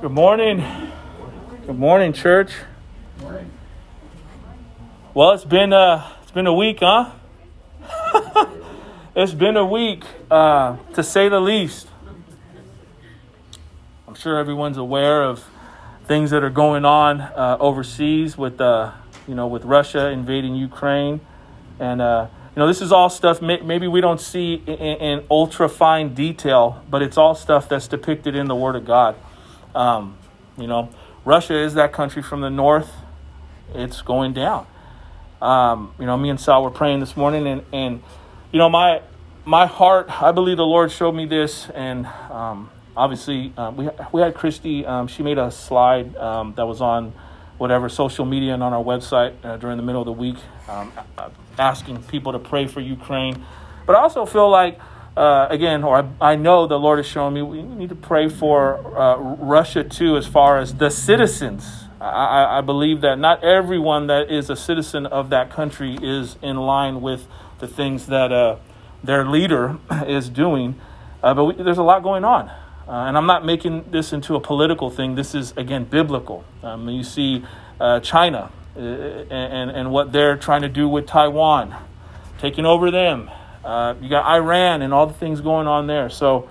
Good morning. Good morning, church. Well, it's been uh, it's been a week, huh? it's been a week, uh, to say the least. I'm sure everyone's aware of things that are going on uh, overseas with uh, you know with Russia invading Ukraine, and uh, you know this is all stuff may- maybe we don't see in, in ultra fine detail, but it's all stuff that's depicted in the Word of God. Um, you know, Russia is that country from the north. It's going down. Um, you know, me and Sal were praying this morning, and and you know my my heart. I believe the Lord showed me this, and um, obviously uh, we we had Christy. Um, she made a slide um, that was on whatever social media and on our website uh, during the middle of the week, um, asking people to pray for Ukraine. But I also feel like uh, again, or I, I, know the Lord has shown me, we need to pray for uh, Russia too, as far as the citizens. I, I, believe that not everyone that is a citizen of that country is in line with the things that uh, their leader is doing. Uh, but we, there's a lot going on. Uh, and I'm not making this into a political thing. This is, again, biblical. Um, you see uh, China and, and, and what they're trying to do with Taiwan, taking over them. Uh, you got Iran and all the things going on there. So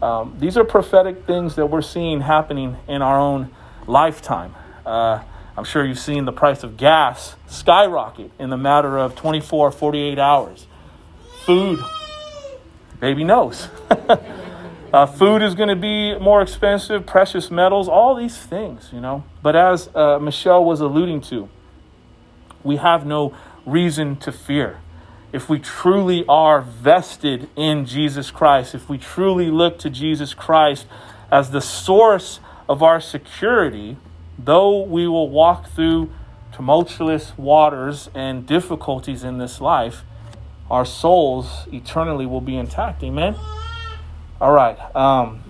um, these are prophetic things that we're seeing happening in our own lifetime. Uh, I'm sure you've seen the price of gas skyrocket in the matter of 24, 48 hours. Food, baby knows. uh, food is going to be more expensive, precious metals, all these things, you know. But as uh, Michelle was alluding to, we have no reason to fear if we truly are vested in Jesus Christ, if we truly look to Jesus Christ as the source of our security, though we will walk through tumultuous waters and difficulties in this life, our souls eternally will be intact. Amen? All right. Um,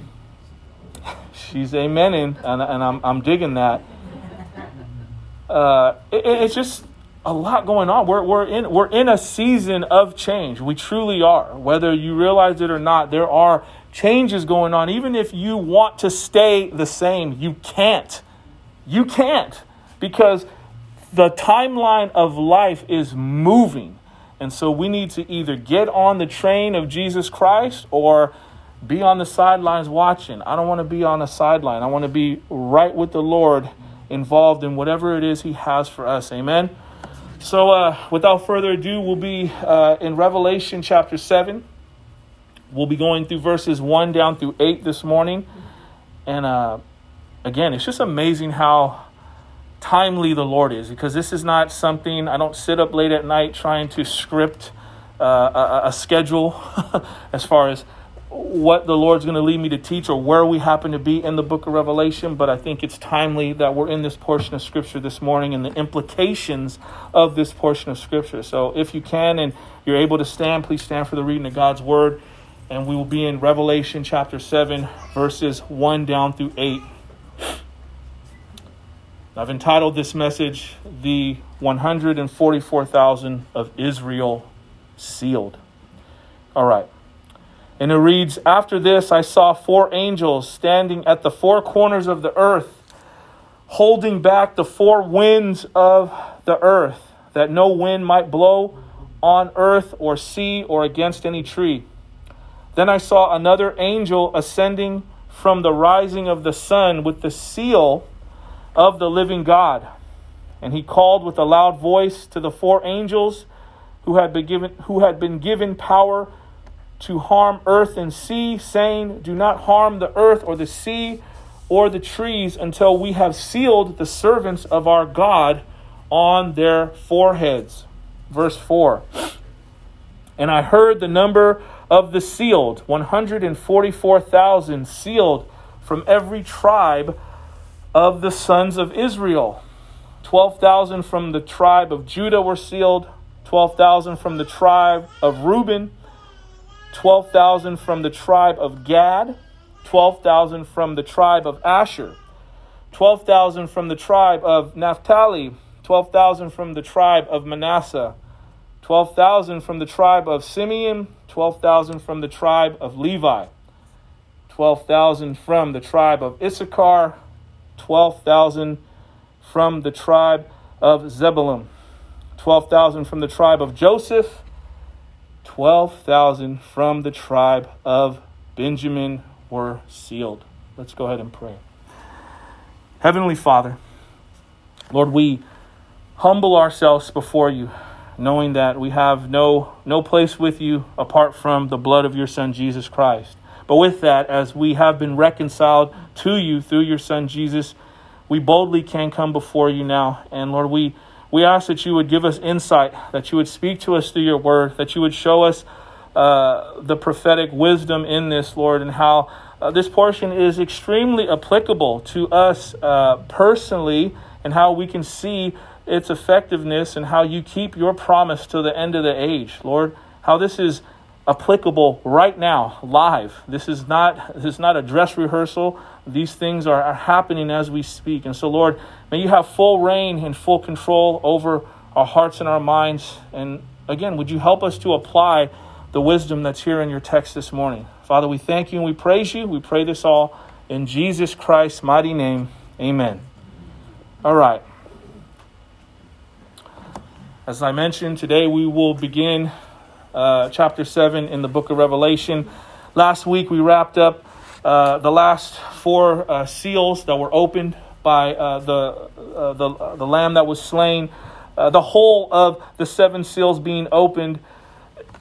she's amening, and, and I'm, I'm digging that. Uh, it, it's just a lot going on. We're, we're, in, we're in a season of change. We truly are. Whether you realize it or not, there are changes going on. Even if you want to stay the same, you can't. You can't because the timeline of life is moving. And so we need to either get on the train of Jesus Christ or be on the sidelines watching. I don't want to be on the sideline. I want to be right with the Lord, involved in whatever it is He has for us. Amen. So, uh, without further ado, we'll be uh, in Revelation chapter 7. We'll be going through verses 1 down through 8 this morning. And uh, again, it's just amazing how timely the Lord is because this is not something I don't sit up late at night trying to script uh, a, a schedule as far as what the Lord's going to lead me to teach or where we happen to be in the book of Revelation, but I think it's timely that we're in this portion of Scripture this morning and the implications of this portion of Scripture. So if you can and you're able to stand, please stand for the reading of God's Word. And we will be in Revelation chapter 7, verses 1 down through 8. I've entitled this message, The 144,000 of Israel Sealed. All right. And it reads After this, I saw four angels standing at the four corners of the earth, holding back the four winds of the earth, that no wind might blow on earth or sea or against any tree. Then I saw another angel ascending from the rising of the sun with the seal of the living God. And he called with a loud voice to the four angels who had been given, who had been given power to harm earth and sea, saying, Do not harm the earth or the sea or the trees until we have sealed the servants of our God on their foreheads. Verse 4 And I heard the number of the sealed 144,000 sealed from every tribe of the sons of Israel. 12,000 from the tribe of Judah were sealed, 12,000 from the tribe of Reuben 12,000 from the tribe of Gad, 12,000 from the tribe of Asher, 12,000 from the tribe of Naphtali, 12,000 from the tribe of Manasseh, 12,000 from the tribe of Simeon, 12,000 from the tribe of Levi, 12,000 from the tribe of Issachar, 12,000 from the tribe of Zebulun, 12,000 from the tribe of Joseph, 12,000 from the tribe of Benjamin were sealed. Let's go ahead and pray. Heavenly Father, Lord, we humble ourselves before you, knowing that we have no, no place with you apart from the blood of your Son, Jesus Christ. But with that, as we have been reconciled to you through your Son, Jesus, we boldly can come before you now. And Lord, we, we ask that you would give us insight, that you would speak to us through your word, that you would show us uh, the prophetic wisdom in this, Lord, and how uh, this portion is extremely applicable to us uh, personally and how we can see its effectiveness and how you keep your promise to the end of the age, Lord. How this is applicable right now, live. This is not this is not a dress rehearsal. These things are, are happening as we speak. And so, Lord, may you have full reign and full control over our hearts and our minds. And again, would you help us to apply the wisdom that's here in your text this morning? Father, we thank you and we praise you. We pray this all in Jesus Christ's mighty name. Amen. All right. As I mentioned, today we will begin uh, chapter 7 in the book of Revelation. Last week we wrapped up uh, the last four uh, seals that were opened by uh, the, uh, the, the lamb that was slain. Uh, the whole of the seven seals being opened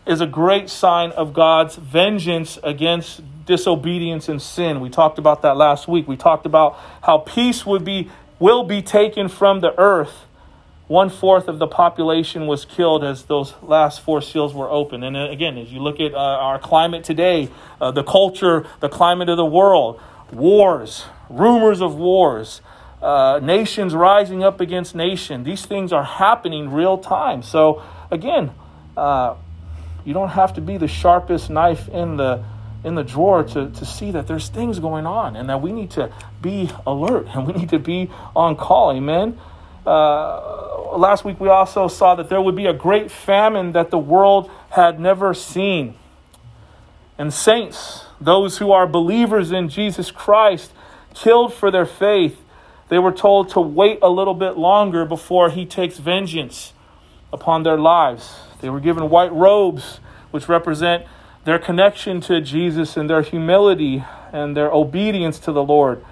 is a great sign of God's vengeance against disobedience and sin. We talked about that last week. We talked about how peace would be will be taken from the earth one fourth of the population was killed as those last four seals were opened. And uh, again, as you look at uh, our climate today, uh, the culture, the climate of the world, wars, rumors of wars, uh, nations rising up against nation, these things are happening real time. So again, uh, you don't have to be the sharpest knife in the in the drawer to, to see that there's things going on and that we need to be alert and we need to be on call. Amen. Uh, last week we also saw that there would be a great famine that the world had never seen. And saints, those who are believers in Jesus Christ, killed for their faith, they were told to wait a little bit longer before he takes vengeance upon their lives. They were given white robes, which represent their connection to Jesus and their humility and their obedience to the Lord.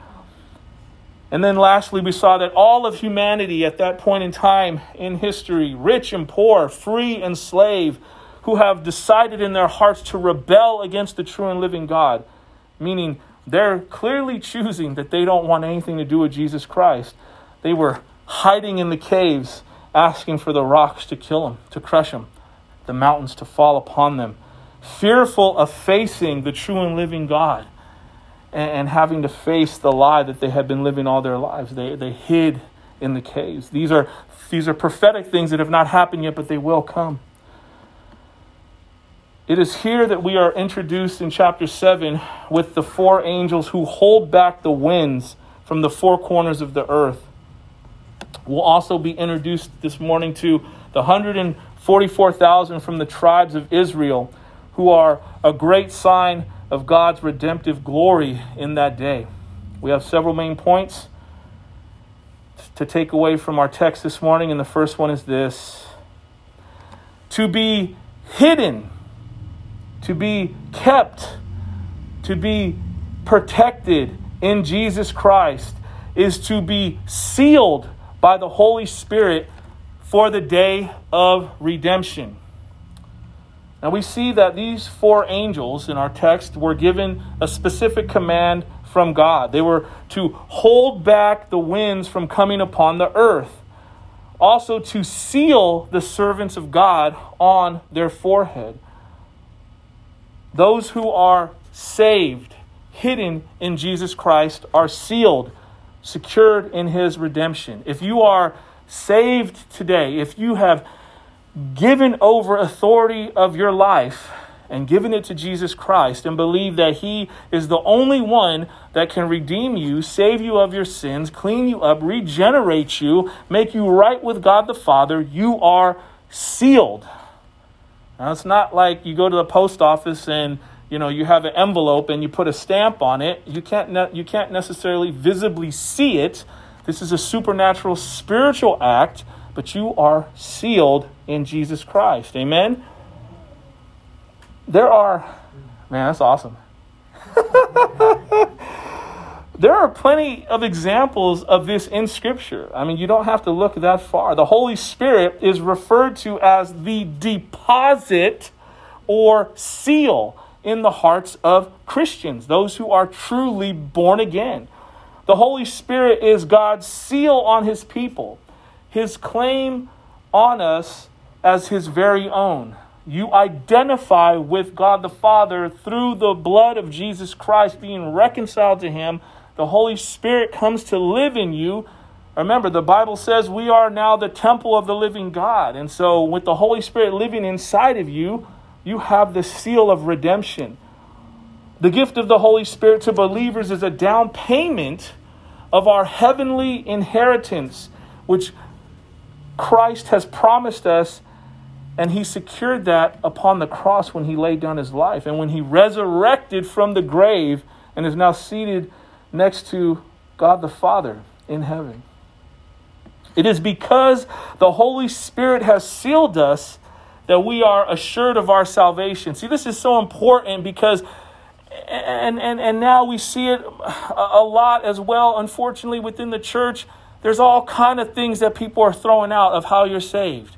And then lastly, we saw that all of humanity at that point in time in history, rich and poor, free and slave, who have decided in their hearts to rebel against the true and living God, meaning they're clearly choosing that they don't want anything to do with Jesus Christ. They were hiding in the caves, asking for the rocks to kill them, to crush them, the mountains to fall upon them, fearful of facing the true and living God and, having to face the lie that they had been living all their lives. They, they hid in the caves. These are, these are prophetic things that have not happened yet, but they will come. It is here that we are introduced in chapter 7 with the four angels who hold back the winds from the four corners of the earth. We'll also be introduced this morning to the 144,000 from the tribes of Israel, who are a great sign of God's redemptive glory in that day. We have several main points to take away from our text this morning, and the first one is this to be hidden, to be kept, to be protected in Jesus Christ is to be sealed by the Holy Spirit for the day of redemption. Now we see that these four angels in our text were given a specific command from God. They were to hold back the winds from coming upon the earth, also to seal the servants of God on their forehead. Those who are saved, hidden in Jesus Christ, are sealed, secured in his redemption. If you are saved today, if you have given over authority of your life and given it to Jesus Christ and believe that He is the only one that can redeem you, save you of your sins, clean you up, regenerate you, make you right with God the Father, you are sealed. Now, it's not like you go to the post office and you know you have an envelope and you put a stamp on it you can't ne- you can't necessarily visibly see it this is a supernatural spiritual act but you are sealed in jesus christ. Amen? There are man that's awesome. There are plenty of examples of this in scripture. I mean you don't have to look that far. The holy spirit is referred to as the deposit or seal in the hearts of Christians, those who are truly born again. The Holy Spirit is God's seal on his people, his claim on us as his very own. You identify with God the Father through the blood of Jesus Christ, being reconciled to him. The Holy Spirit comes to live in you. Remember, the Bible says we are now the temple of the living God. And so, with the Holy Spirit living inside of you, you have the seal of redemption. The gift of the Holy Spirit to believers is a down payment of our heavenly inheritance, which Christ has promised us, and He secured that upon the cross when He laid down His life and when He resurrected from the grave and is now seated next to God the Father in heaven. It is because the Holy Spirit has sealed us that we are assured of our salvation. See, this is so important because and and and now we see it a lot as well unfortunately within the church there's all kind of things that people are throwing out of how you're saved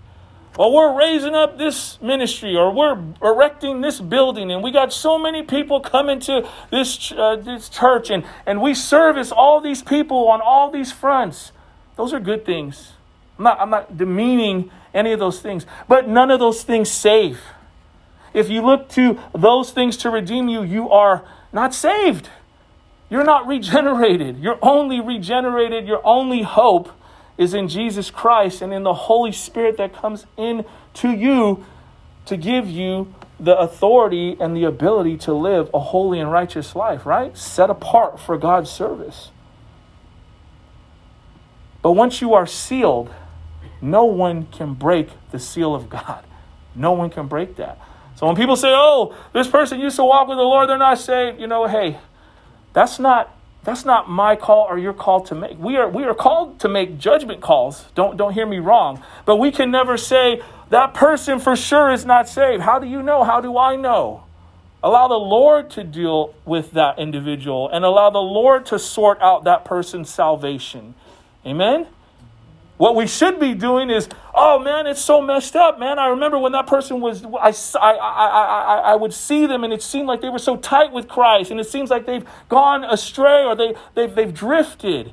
well we're raising up this ministry or we're erecting this building and we got so many people coming to this uh, this church and and we service all these people on all these fronts those are good things i'm not i'm not demeaning any of those things. But none of those things save. If you look to those things to redeem you, you are not saved. You're not regenerated. You're only regenerated. Your only hope is in Jesus Christ and in the Holy Spirit that comes in to you to give you the authority and the ability to live a holy and righteous life, right? Set apart for God's service. But once you are sealed, no one can break the seal of God. No one can break that. So when people say, "Oh, this person used to walk with the Lord, they're not saved," you know, hey, that's not that's not my call or your call to make. We are we are called to make judgment calls. Don't don't hear me wrong. But we can never say that person for sure is not saved. How do you know? How do I know? Allow the Lord to deal with that individual and allow the Lord to sort out that person's salvation. Amen. What we should be doing is, oh man, it's so messed up, man. I remember when that person was, I, I, I, I, would see them and it seemed like they were so tight with Christ and it seems like they've gone astray or they, they've, they've drifted.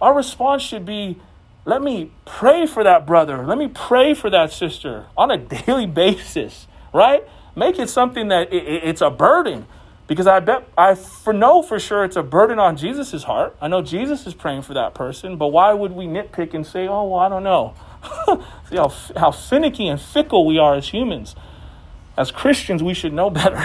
Our response should be, let me pray for that brother. Let me pray for that sister on a daily basis, right? Make it something that it, it, it's a burden. Because I bet, I for know for sure it's a burden on Jesus' heart. I know Jesus is praying for that person, but why would we nitpick and say, oh, well, I don't know? See how, how finicky and fickle we are as humans. As Christians, we should know better.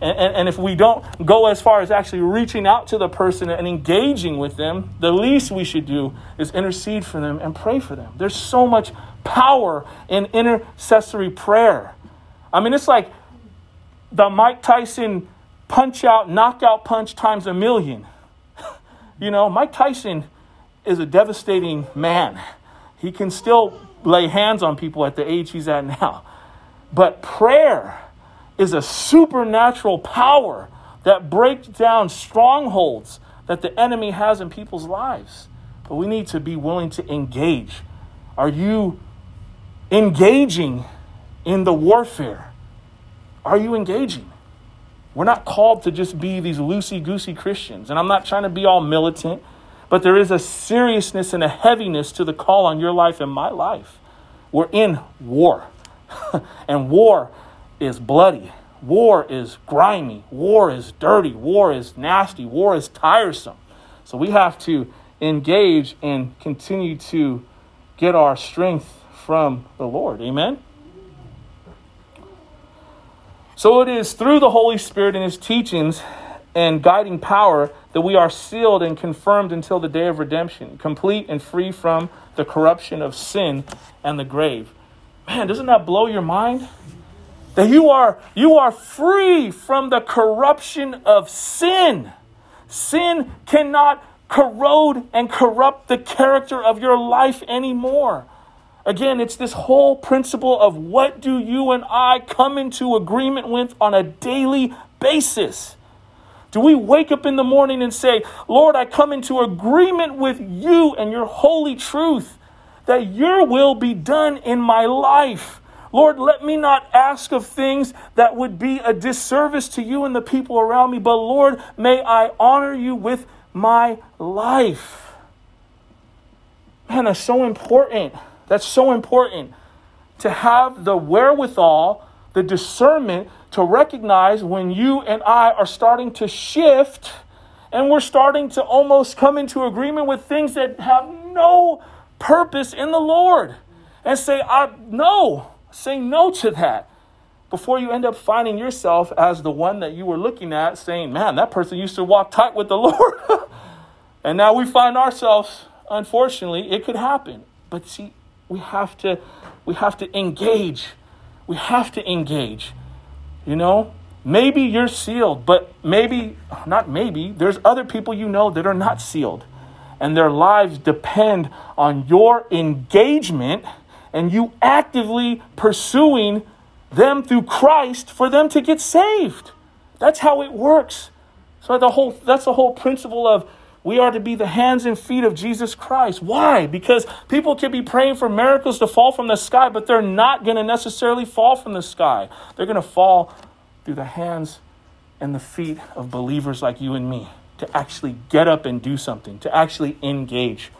and, and, and if we don't go as far as actually reaching out to the person and engaging with them, the least we should do is intercede for them and pray for them. There's so much power in intercessory prayer. I mean, it's like the Mike Tyson punch out, knockout punch times a million. you know, Mike Tyson is a devastating man. He can still lay hands on people at the age he's at now. But prayer is a supernatural power that breaks down strongholds that the enemy has in people's lives. But we need to be willing to engage. Are you engaging in the warfare? Are you engaging? We're not called to just be these loosey goosey Christians. And I'm not trying to be all militant, but there is a seriousness and a heaviness to the call on your life and my life. We're in war, and war is bloody. War is grimy. War is dirty. War is nasty. War is tiresome. So we have to engage and continue to get our strength from the Lord. Amen. So it is through the Holy Spirit and His teachings and guiding power that we are sealed and confirmed until the day of redemption, complete and free from the corruption of sin and the grave. Man, doesn't that blow your mind? That you are, you are free from the corruption of sin. Sin cannot corrode and corrupt the character of your life anymore. Again, it's this whole principle of what do you and I come into agreement with on a daily basis? Do we wake up in the morning and say, Lord, I come into agreement with you and your holy truth that your will be done in my life? Lord, let me not ask of things that would be a disservice to you and the people around me, but Lord, may I honor you with my life. Man, that's so important. That's so important to have the wherewithal, the discernment to recognize when you and I are starting to shift and we're starting to almost come into agreement with things that have no purpose in the Lord and say, I no, say no to that before you end up finding yourself as the one that you were looking at saying, man, that person used to walk tight with the Lord. and now we find ourselves, unfortunately, it could happen. But see, we have to we have to engage. We have to engage. You know, maybe you're sealed, but maybe not maybe, there's other people you know that are not sealed. And their lives depend on your engagement and you actively pursuing them through Christ for them to get saved. That's how it works. So the whole that's the whole principle of we are to be the hands and feet of Jesus Christ. Why? Because people can be praying for miracles to fall from the sky, but they're not going to necessarily fall from the sky. They're going to fall through the hands and the feet of believers like you and me to actually get up and do something, to actually engage.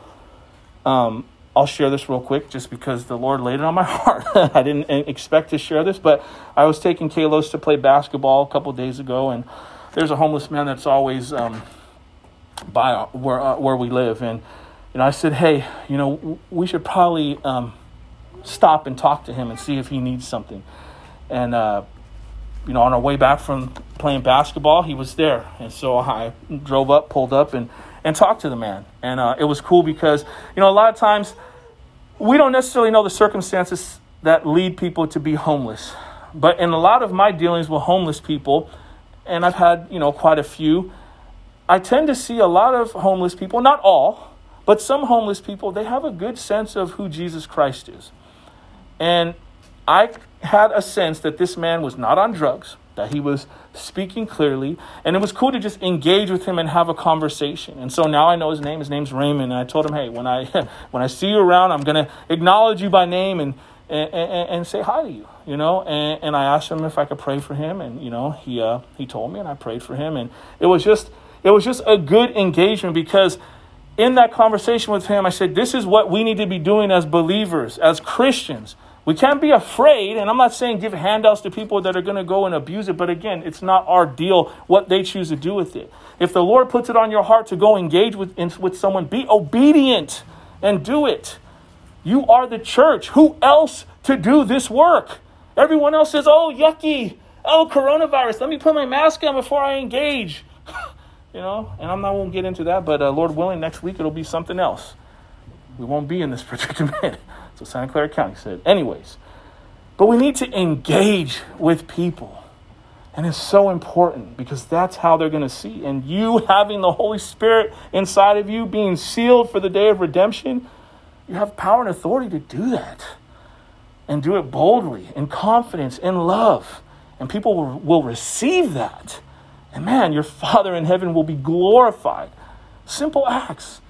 Um, I'll share this real quick just because the Lord laid it on my heart. I didn't expect to share this, but I was taking Kalos to play basketball a couple days ago, and there's a homeless man that's always um, by where, uh, where we live. And you know, I said, hey, you know, we should probably um, stop and talk to him and see if he needs something. And uh, you know, on our way back from playing basketball, he was there, and so I drove up, pulled up, and and talk to the man. And uh, it was cool because, you know, a lot of times we don't necessarily know the circumstances that lead people to be homeless. But in a lot of my dealings with homeless people, and I've had, you know, quite a few, I tend to see a lot of homeless people, not all, but some homeless people, they have a good sense of who Jesus Christ is. And I had a sense that this man was not on drugs that he was speaking clearly and it was cool to just engage with him and have a conversation and so now i know his name his name's raymond and i told him hey when i when i see you around i'm going to acknowledge you by name and and, and, and say hi to you you know and, and i asked him if i could pray for him and you know he uh, he told me and i prayed for him and it was just it was just a good engagement because in that conversation with him i said this is what we need to be doing as believers as christians we can't be afraid, and I'm not saying give handouts to people that are going to go and abuse it, but again, it's not our deal what they choose to do with it. If the Lord puts it on your heart to go engage with, in, with someone, be obedient and do it. You are the church. Who else to do this work? Everyone else says, oh, yucky. Oh, coronavirus. Let me put my mask on before I engage. You know, and I'm not going to get into that, but uh, Lord willing, next week it'll be something else. We won't be in this predicament. So Santa Clara County said, anyways. But we need to engage with people. And it's so important because that's how they're going to see. And you having the Holy Spirit inside of you, being sealed for the day of redemption, you have power and authority to do that. And do it boldly, in confidence, in love. And people will, will receive that. And man, your Father in heaven will be glorified. Simple acts.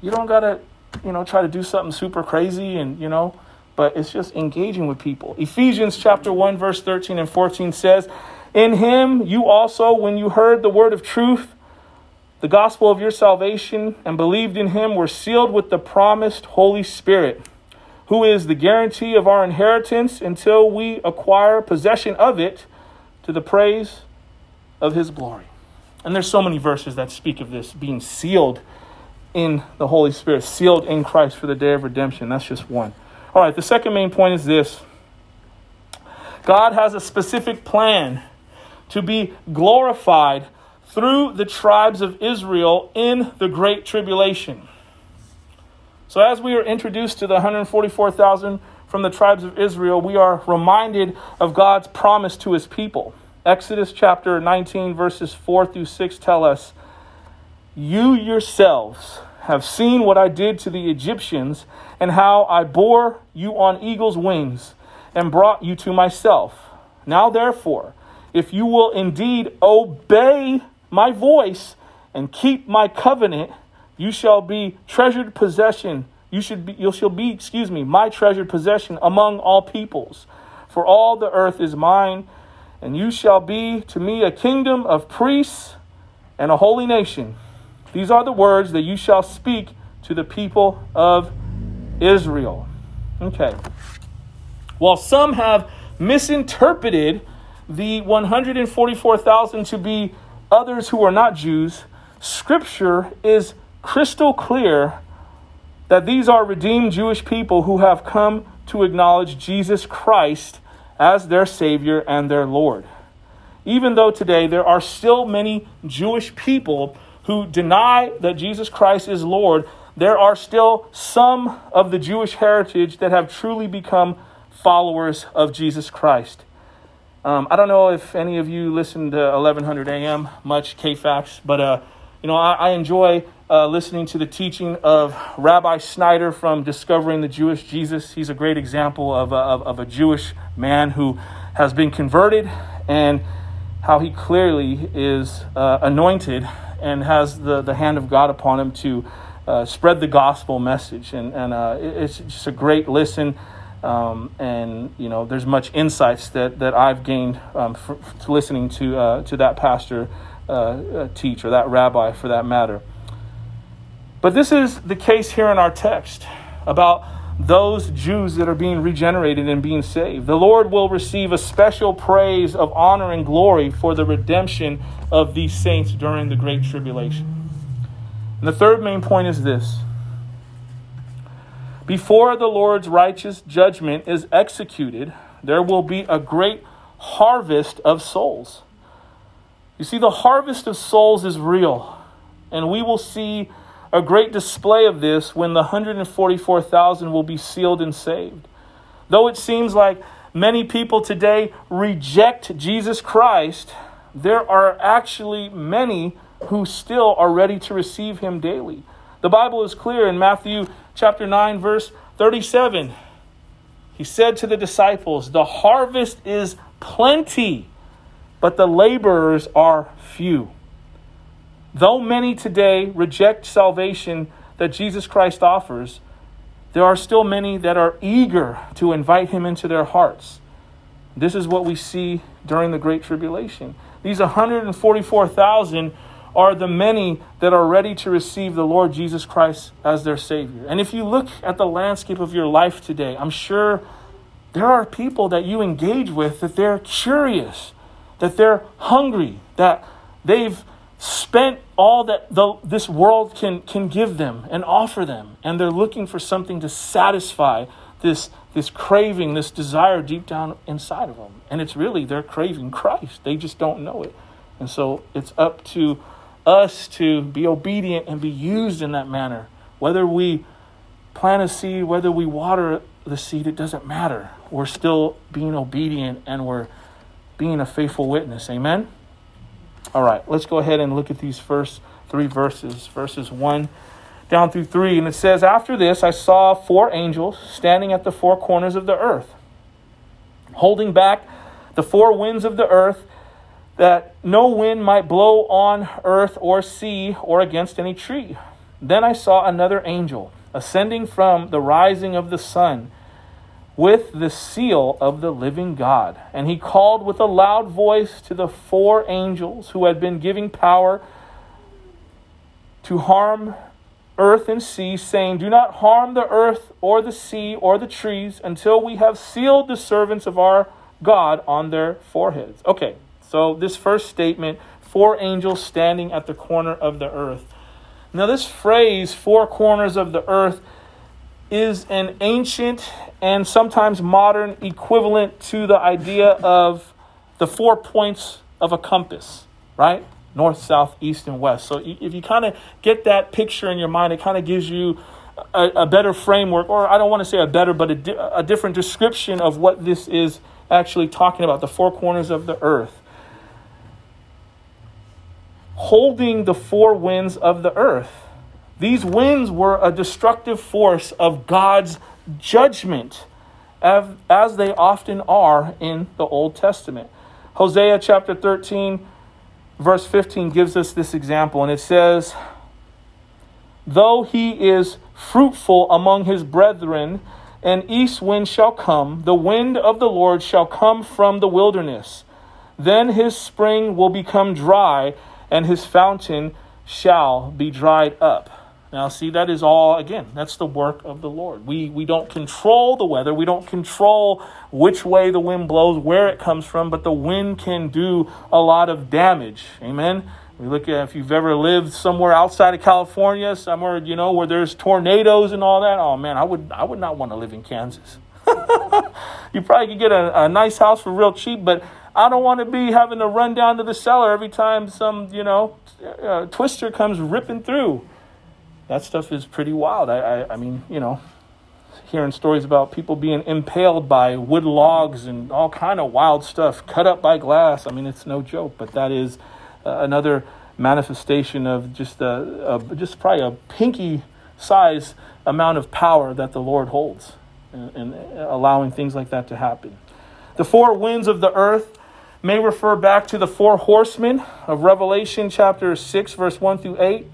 You don't got to you know, try to do something super crazy and, you know, but it's just engaging with people. Ephesians chapter 1 verse 13 and 14 says, "In him you also when you heard the word of truth, the gospel of your salvation and believed in him were sealed with the promised Holy Spirit, who is the guarantee of our inheritance until we acquire possession of it to the praise of his glory." And there's so many verses that speak of this being sealed in the Holy Spirit, sealed in Christ for the day of redemption. That's just one. All right, the second main point is this God has a specific plan to be glorified through the tribes of Israel in the Great Tribulation. So, as we are introduced to the 144,000 from the tribes of Israel, we are reminded of God's promise to his people. Exodus chapter 19, verses 4 through 6 tell us, You yourselves have seen what I did to the Egyptians and how I bore you on eagle's wings and brought you to myself. Now, therefore, if you will indeed obey my voice and keep my covenant, you shall be treasured possession. You should be, you shall be, excuse me, my treasured possession among all peoples. For all the earth is mine, and you shall be to me a kingdom of priests and a holy nation. These are the words that you shall speak to the people of Israel. Okay. While some have misinterpreted the 144,000 to be others who are not Jews, Scripture is crystal clear that these are redeemed Jewish people who have come to acknowledge Jesus Christ as their Savior and their Lord. Even though today there are still many Jewish people who deny that Jesus Christ is Lord, there are still some of the Jewish heritage that have truly become followers of Jesus Christ. Um, I don't know if any of you listen to 1100 AM much, KFAX, but uh, you know I, I enjoy uh, listening to the teaching of Rabbi Schneider from Discovering the Jewish Jesus. He's a great example of a, of, of a Jewish man who has been converted and how he clearly is uh, anointed and has the, the hand of God upon him to uh, spread the gospel message. And, and uh, it's just a great listen. Um, and you know, there's much insights that, that I've gained um, for, for listening to uh, to that pastor uh, teach or that rabbi for that matter. But this is the case here in our text about those Jews that are being regenerated and being saved. The Lord will receive a special praise of honor and glory for the redemption of these saints during the Great Tribulation. And the third main point is this before the Lord's righteous judgment is executed, there will be a great harvest of souls. You see, the harvest of souls is real, and we will see a great display of this when the 144,000 will be sealed and saved. Though it seems like many people today reject Jesus Christ, there are actually many who still are ready to receive him daily. The Bible is clear in Matthew chapter 9, verse 37. He said to the disciples, The harvest is plenty, but the laborers are few. Though many today reject salvation that Jesus Christ offers, there are still many that are eager to invite him into their hearts. This is what we see during the Great Tribulation. These 144,000 are the many that are ready to receive the Lord Jesus Christ as their Savior. And if you look at the landscape of your life today, I'm sure there are people that you engage with that they're curious, that they're hungry, that they've spent all that the, this world can, can give them and offer them, and they're looking for something to satisfy this, this craving, this desire deep down inside of them. And it's really they're craving Christ. They just don't know it. And so it's up to us to be obedient and be used in that manner. Whether we plant a seed, whether we water the seed, it doesn't matter. We're still being obedient and we're being a faithful witness. Amen? All right, let's go ahead and look at these first three verses, verses 1 down through 3. And it says, After this, I saw four angels standing at the four corners of the earth, holding back the four winds of the earth that no wind might blow on earth or sea or against any tree. Then I saw another angel ascending from the rising of the sun with the seal of the living God. And he called with a loud voice to the four angels who had been giving power to harm earth and sea, saying, Do not harm the earth or the sea or the trees until we have sealed the servants of our God on their foreheads. Okay, so, this first statement, four angels standing at the corner of the earth. Now, this phrase, four corners of the earth, is an ancient and sometimes modern equivalent to the idea of the four points of a compass, right? North, south, east, and west. So if you kind of get that picture in your mind, it kind of gives you a, a better framework, or I don't want to say a better, but a, di- a different description of what this is actually talking about the four corners of the earth. Holding the four winds of the earth. These winds were a destructive force of God's judgment, as they often are in the Old Testament. Hosea chapter 13, verse 15 gives us this example, and it says, Though he is fruitful among his brethren, an east wind shall come, the wind of the Lord shall come from the wilderness. Then his spring will become dry, and his fountain shall be dried up. Now, see, that is all, again, that's the work of the Lord. We, we don't control the weather, we don't control which way the wind blows, where it comes from, but the wind can do a lot of damage. Amen. We look at if you've ever lived somewhere outside of California, somewhere you know where there's tornadoes and all that. Oh man, I would I would not want to live in Kansas. you probably could get a, a nice house for real cheap, but I don't want to be having to run down to the cellar every time some you know uh, twister comes ripping through. That stuff is pretty wild. I, I I mean you know hearing stories about people being impaled by wood logs and all kind of wild stuff, cut up by glass. I mean it's no joke, but that is uh, another manifestation of just a, a, just probably a pinky size amount of power that the Lord holds and, allowing things like that to happen. The four winds of the earth may refer back to the four horsemen of Revelation chapter 6, verse 1 through 8,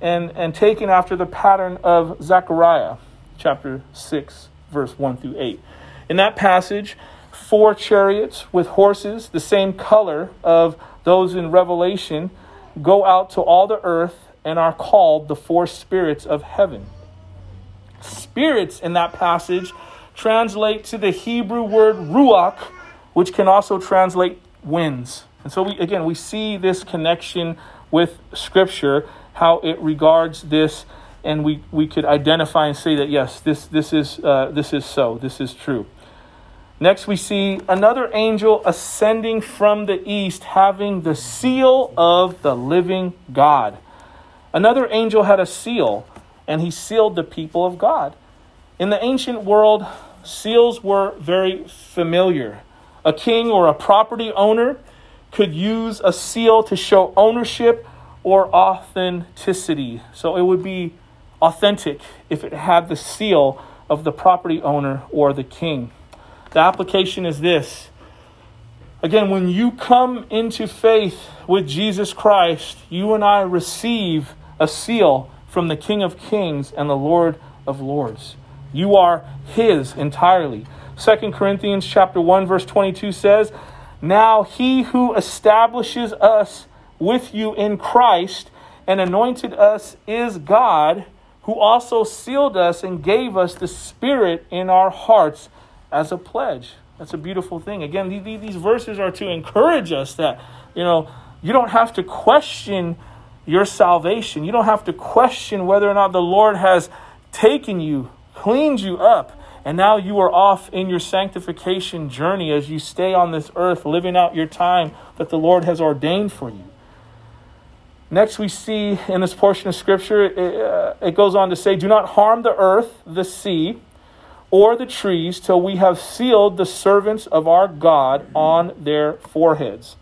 and, and taken after the pattern of Zechariah chapter 6, verse 1 through 8. In that passage, four chariots with horses, the same color of those in Revelation go out to all the earth and are called the four spirits of heaven. Spirits in that passage translate to the Hebrew word ruach, which can also translate winds. And so we again we see this connection with scripture, how it regards this, and we, we could identify and say that yes, this this is uh, this is so, this is true. Next, we see another angel ascending from the east, having the seal of the living God. Another angel had a seal, and he sealed the people of God. In the ancient world, seals were very familiar. A king or a property owner could use a seal to show ownership or authenticity. So it would be authentic if it had the seal of the property owner or the king. The application is this. Again, when you come into faith with Jesus Christ, you and I receive a seal from the King of Kings and the Lord of Lords. You are his entirely. 2 Corinthians chapter 1 verse 22 says, "Now he who establishes us with you in Christ and anointed us is God, who also sealed us and gave us the spirit in our hearts as a pledge. That's a beautiful thing. Again, these verses are to encourage us that, you know, you don't have to question your salvation. You don't have to question whether or not the Lord has taken you, cleaned you up, and now you are off in your sanctification journey as you stay on this earth, living out your time that the Lord has ordained for you. Next, we see in this portion of Scripture, it, uh, it goes on to say, Do not harm the earth, the sea, or the trees till we have sealed the servants of our God on their foreheads.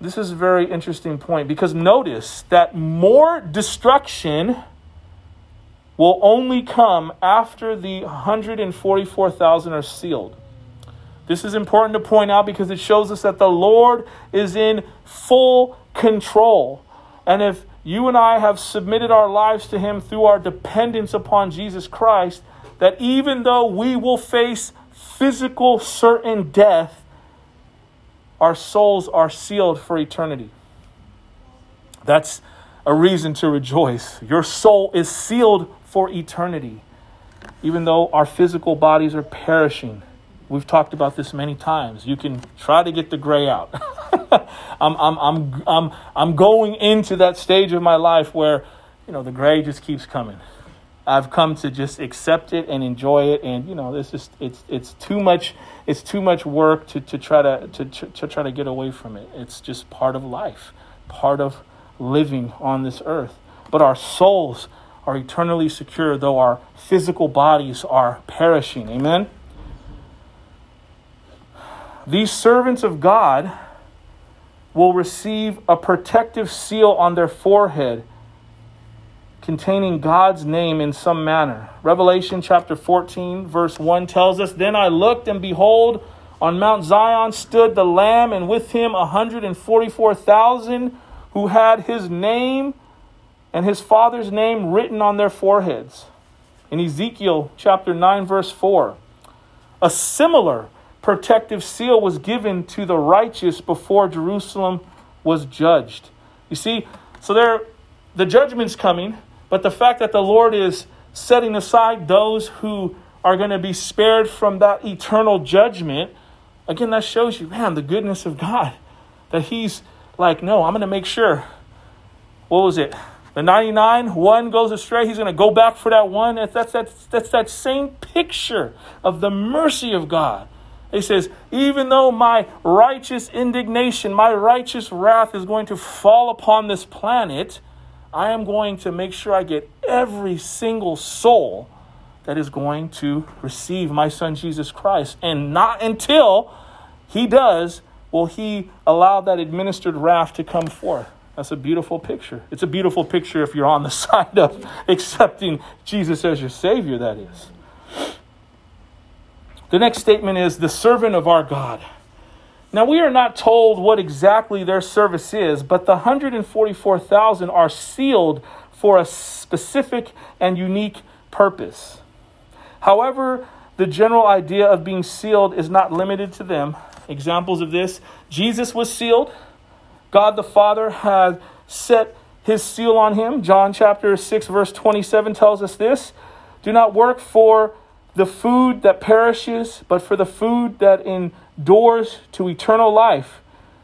This is a very interesting point because notice that more destruction will only come after the 144,000 are sealed. This is important to point out because it shows us that the Lord is in full control. And if you and I have submitted our lives to Him through our dependence upon Jesus Christ, that even though we will face physical certain death, our souls are sealed for eternity. That's a reason to rejoice. Your soul is sealed for eternity, even though our physical bodies are perishing. We've talked about this many times. You can try to get the gray out. I'm, I'm, I'm, I'm, I'm going into that stage of my life where, you know, the gray just keeps coming. I've come to just accept it and enjoy it, and you know, this is it's it's too much it's too much work to, to try to, to to try to get away from it. It's just part of life, part of living on this earth. But our souls are eternally secure, though our physical bodies are perishing. Amen? These servants of God will receive a protective seal on their forehead containing God's name in some manner. Revelation chapter 14, verse 1 tells us Then I looked, and behold, on Mount Zion stood the Lamb, and with him 144,000 who had his name and his father's name written on their foreheads. In Ezekiel chapter 9, verse 4, a similar protective seal was given to the righteous before Jerusalem was judged. You see, so there the judgment's coming, but the fact that the Lord is setting aside those who are going to be spared from that eternal judgment, again, that shows you, man, the goodness of God. That He's like, no, I'm going to make sure. What was it? The 99, one goes astray, he's going to go back for that one. That's, that's, that's, that's that same picture of the mercy of God. He says, even though my righteous indignation, my righteous wrath is going to fall upon this planet, I am going to make sure I get every single soul that is going to receive my son Jesus Christ. And not until he does will he allow that administered wrath to come forth. That's a beautiful picture. It's a beautiful picture if you're on the side of accepting Jesus as your Savior, that is. The next statement is the servant of our God. Now, we are not told what exactly their service is, but the 144,000 are sealed for a specific and unique purpose. However, the general idea of being sealed is not limited to them. Examples of this Jesus was sealed, God the Father had set his seal on him. John chapter 6, verse 27 tells us this Do not work for the food that perishes, but for the food that endures to eternal life,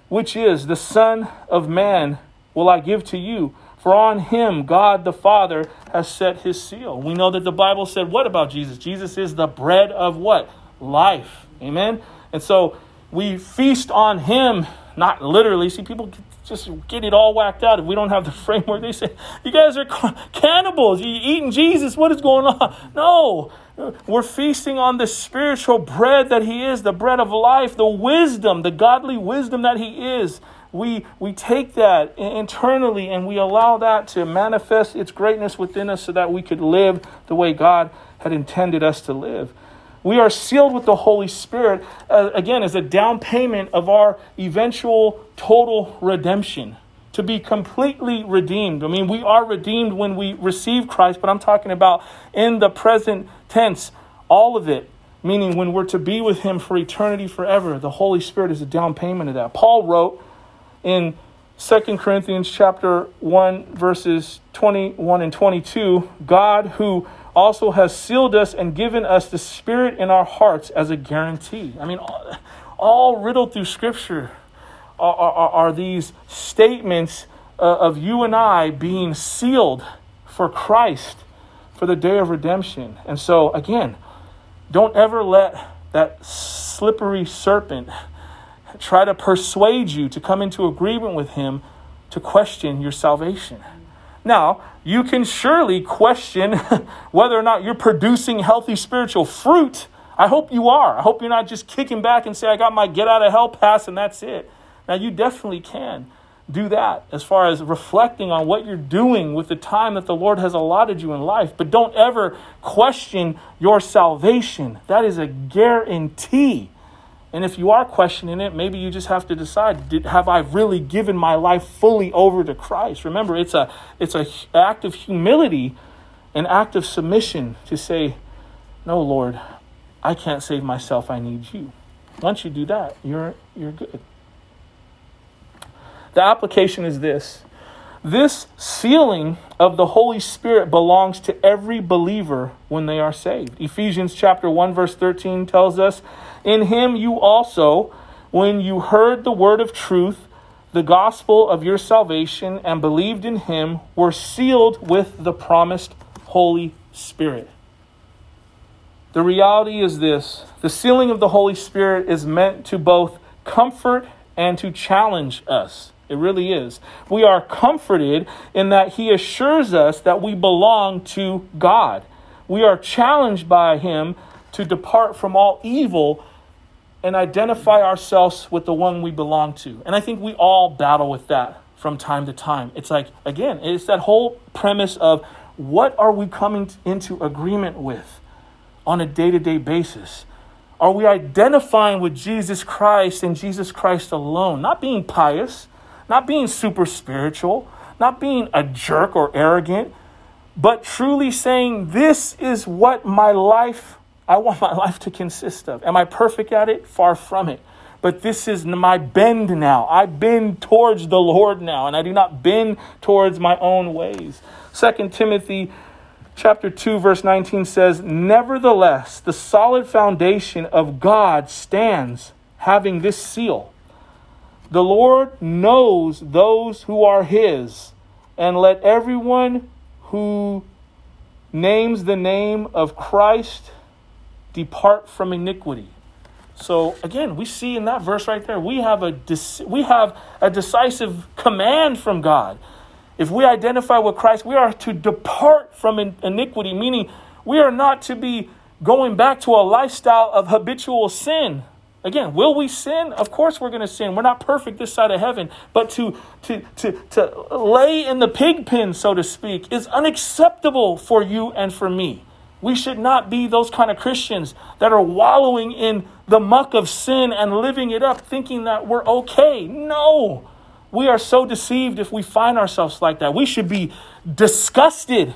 which is the Son of Man, will I give to you. For on him God the Father has set his seal. We know that the Bible said what about Jesus? Jesus is the bread of what? Life. Amen? And so we feast on him, not literally. See, people just get it all whacked out if we don't have the framework. They say, You guys are cannibals. You eating Jesus. What is going on? No. We're feasting on the spiritual bread that He is, the bread of life, the wisdom, the godly wisdom that He is. We, we take that internally and we allow that to manifest its greatness within us so that we could live the way God had intended us to live. We are sealed with the Holy Spirit, uh, again, as a down payment of our eventual total redemption, to be completely redeemed. I mean, we are redeemed when we receive Christ, but I'm talking about in the present tense, all of it, meaning when we're to be with Him for eternity forever. The Holy Spirit is a down payment of that. Paul wrote in 2 Corinthians chapter 1 verses 21 and 22, God who also has sealed us and given us the Spirit in our hearts as a guarantee. I mean, all, all riddled through Scripture are, are, are these statements uh, of you and I being sealed for Christ for the day of redemption. And so, again, don't ever let that slippery serpent try to persuade you to come into agreement with him to question your salvation. Now, you can surely question whether or not you're producing healthy spiritual fruit. I hope you are. I hope you're not just kicking back and say, I got my get out of hell pass and that's it. Now, you definitely can do that as far as reflecting on what you're doing with the time that the Lord has allotted you in life. But don't ever question your salvation. That is a guarantee and if you are questioning it, maybe you just have to decide: did, Have I really given my life fully over to Christ? Remember, it's a it's a act of humility, an act of submission to say, "No, Lord, I can't save myself. I need you." Once you do that, you're you're good. The application is this: this sealing of the Holy Spirit belongs to every believer when they are saved. Ephesians chapter 1 verse 13 tells us in him you also, when you heard the word of truth, the gospel of your salvation, and believed in him, were sealed with the promised Holy Spirit. The reality is this the sealing of the Holy Spirit is meant to both comfort and to challenge us. It really is. We are comforted in that He assures us that we belong to God. We are challenged by Him to depart from all evil and identify ourselves with the one we belong to. And I think we all battle with that from time to time. It's like, again, it's that whole premise of what are we coming into agreement with on a day to day basis? Are we identifying with Jesus Christ and Jesus Christ alone? Not being pious, not being super spiritual, not being a jerk or arrogant, but truly saying, This is what my life, I want my life to consist of. Am I perfect at it? Far from it but this is my bend now. I bend towards the Lord now, and I do not bend towards my own ways. Second Timothy chapter 2 verse 19 says, "Nevertheless, the solid foundation of God stands, having this seal: The Lord knows those who are his, and let everyone who names the name of Christ depart from iniquity." So again, we see in that verse right there, we have a we have a decisive command from God. If we identify with Christ, we are to depart from iniquity, meaning we are not to be going back to a lifestyle of habitual sin. Again, will we sin? Of course we're going to sin. We're not perfect this side of heaven. But to, to, to, to lay in the pig pen, so to speak, is unacceptable for you and for me. We should not be those kind of Christians that are wallowing in the muck of sin and living it up, thinking that we're okay. No, we are so deceived if we find ourselves like that. We should be disgusted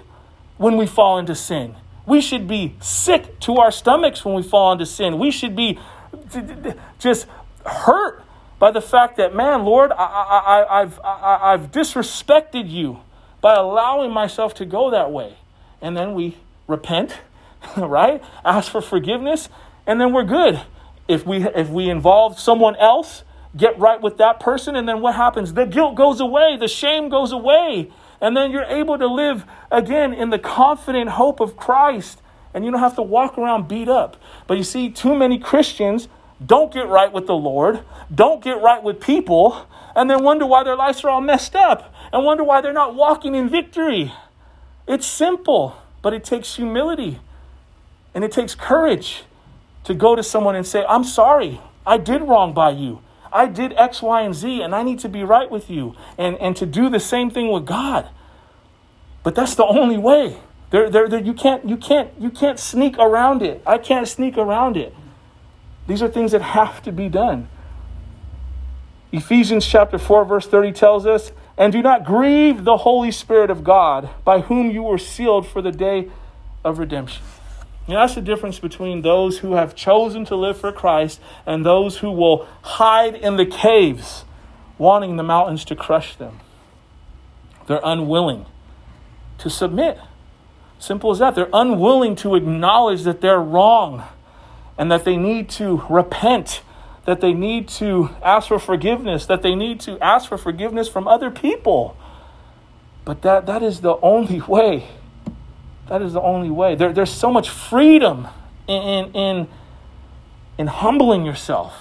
when we fall into sin. We should be sick to our stomachs when we fall into sin. We should be just hurt by the fact that, man, Lord, I, I, I've disrespected you by allowing myself to go that way. And then we repent, right? Ask for forgiveness, and then we're good. If we if we involve someone else, get right with that person, and then what happens? The guilt goes away, the shame goes away, and then you're able to live again in the confident hope of Christ, and you don't have to walk around beat up. But you see, too many Christians don't get right with the Lord, don't get right with people, and then wonder why their lives are all messed up, and wonder why they're not walking in victory. It's simple. But it takes humility and it takes courage to go to someone and say, I'm sorry, I did wrong by you. I did X, Y, and Z, and I need to be right with you. And, and to do the same thing with God. But that's the only way. There, there, there, you, can't, you, can't, you can't sneak around it. I can't sneak around it. These are things that have to be done. Ephesians chapter 4, verse 30 tells us and do not grieve the Holy Spirit of God, by whom you were sealed for the day of redemption. You know, that's the difference between those who have chosen to live for Christ and those who will hide in the caves, wanting the mountains to crush them. They're unwilling to submit. Simple as that. They're unwilling to acknowledge that they're wrong and that they need to repent that they need to ask for forgiveness, that they need to ask for forgiveness from other people. But that, that is the only way. That is the only way. There, there's so much freedom in, in, in humbling yourself.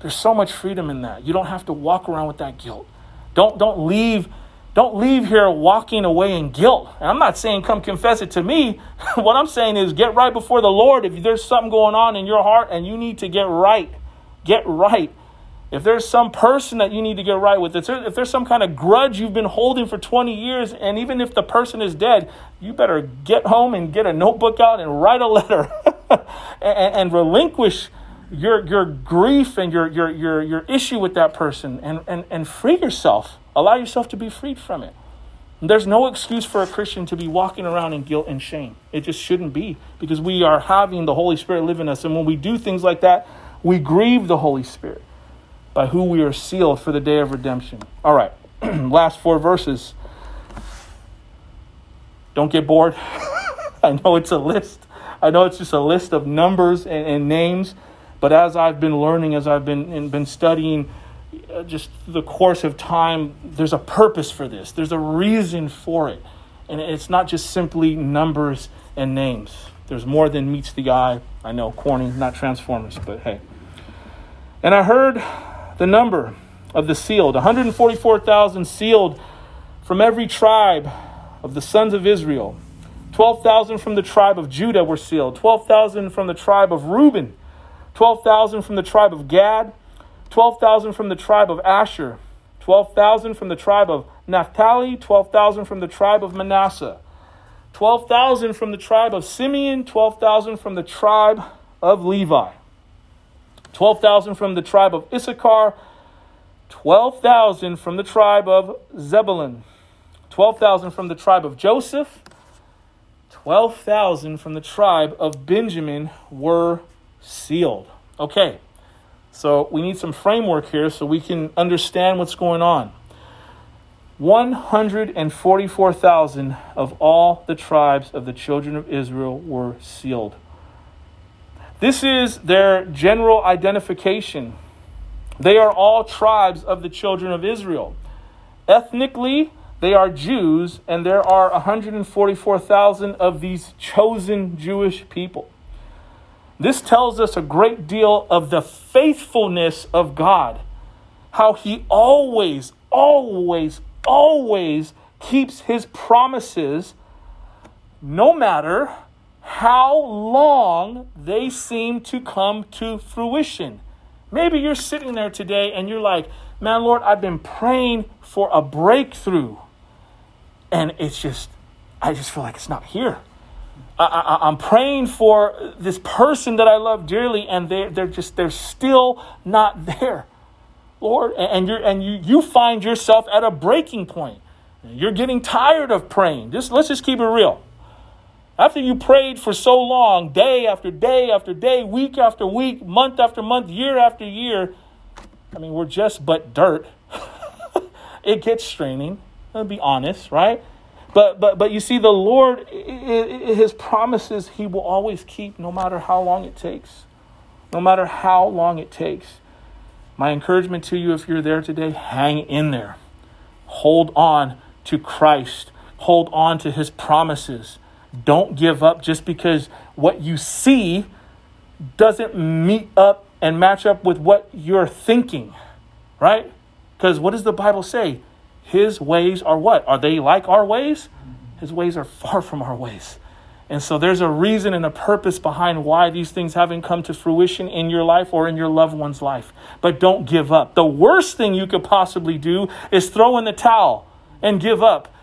There's so much freedom in that. You don't have to walk around with that guilt. Don't, don't leave don't leave here walking away in guilt. And I'm not saying come confess it to me. what I'm saying is get right before the Lord. If there's something going on in your heart and you need to get right, Get right. If there's some person that you need to get right with, if there's some kind of grudge you've been holding for 20 years, and even if the person is dead, you better get home and get a notebook out and write a letter and, and, relinquish your, your grief and your, your, your, your issue with that person and, and, and free yourself. Allow yourself to be freed from it. There's no excuse for a Christian to be walking around in guilt and shame. It just shouldn't be because we are having the Holy Spirit live in us. And when we do things like that, we grieve the Holy Spirit by who we are sealed for the day of redemption. All right, last four verses. Don't get bored. I know it's a list. I know it's just a list of numbers and, and names, but as I've been learning, as I've been been studying, uh, just the course of time, there's a purpose for this. There's a reason for it, and it's not just simply numbers and names. There's more than meets the eye. I know, corny, not Transformers, but hey. And I heard the number of the sealed. 144,000 sealed from every tribe of the sons of Israel. 12,000 from the tribe of Judah were sealed. 12,000 from the tribe of Reuben. 12,000 from the tribe of Gad. 12,000 from the tribe of Asher. 12,000 from the tribe of Naphtali. 12,000 from the tribe of Manasseh. 12,000 from the tribe of Simeon. 12,000 from the tribe of Levi. 12,000 from the tribe of Issachar. 12,000 from the tribe of Zebulun. 12,000 from the tribe of Joseph. 12,000 from the tribe of Benjamin were sealed. Okay, so we need some framework here so we can understand what's going on. 144,000 of all the tribes of the children of Israel were sealed. This is their general identification. They are all tribes of the children of Israel. Ethnically, they are Jews, and there are 144,000 of these chosen Jewish people. This tells us a great deal of the faithfulness of God, how He always, always, always keeps His promises, no matter how long they seem to come to fruition. Maybe you're sitting there today and you're like, man, Lord, I've been praying for a breakthrough and it's just I just feel like it's not here. I, am praying for this person that I love dearly, and they they're just they're still not there, Lord. And you're and you you find yourself at a breaking point. You're getting tired of praying. Just let's just keep it real. After you prayed for so long, day after day after day, week after week, month after month, year after year, I mean, we're just but dirt. it gets straining. I'll be honest, right? But but but you see, the Lord, His promises, He will always keep, no matter how long it takes. No matter how long it takes. My encouragement to you, if you're there today, hang in there. Hold on to Christ. Hold on to His promises. Don't give up just because what you see doesn't meet up and match up with what you're thinking, right? Because what does the Bible say? His ways are what? Are they like our ways? His ways are far from our ways. And so there's a reason and a purpose behind why these things haven't come to fruition in your life or in your loved one's life. But don't give up. The worst thing you could possibly do is throw in the towel and give up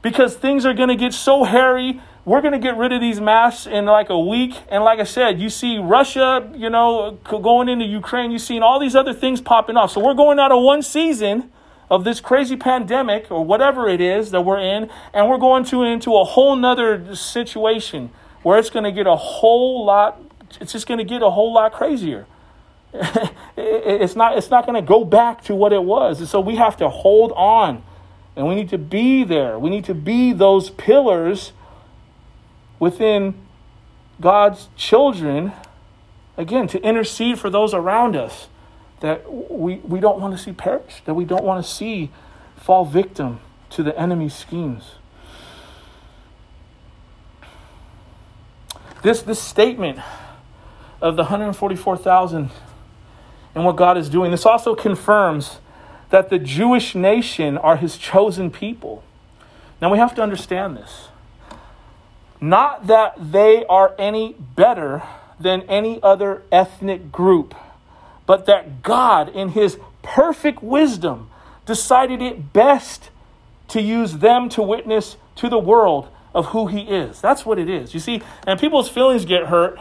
because things are going to get so hairy. We're going to get rid of these masks in like a week. And like I said, you see Russia, you know, going into Ukraine. You've seen all these other things popping off. So we're going out of one season of this crazy pandemic or whatever it is that we're in, and we're going to into a whole nother situation where it's going to get a whole lot, it's just going to get a whole lot crazier. it's not, it's not going to go back to what it was. And so we have to hold on and we need to be there. We need to be those pillars within God's children, again, to intercede for those around us that we, we don't want to see perish, that we don't want to see fall victim to the enemy's schemes. This, this statement of the 144,000 and what God is doing, this also confirms that the Jewish nation are his chosen people. Now we have to understand this. Not that they are any better than any other ethnic group but that God, in His perfect wisdom, decided it best to use them to witness to the world of who He is. That's what it is. You see, and people's feelings get hurt,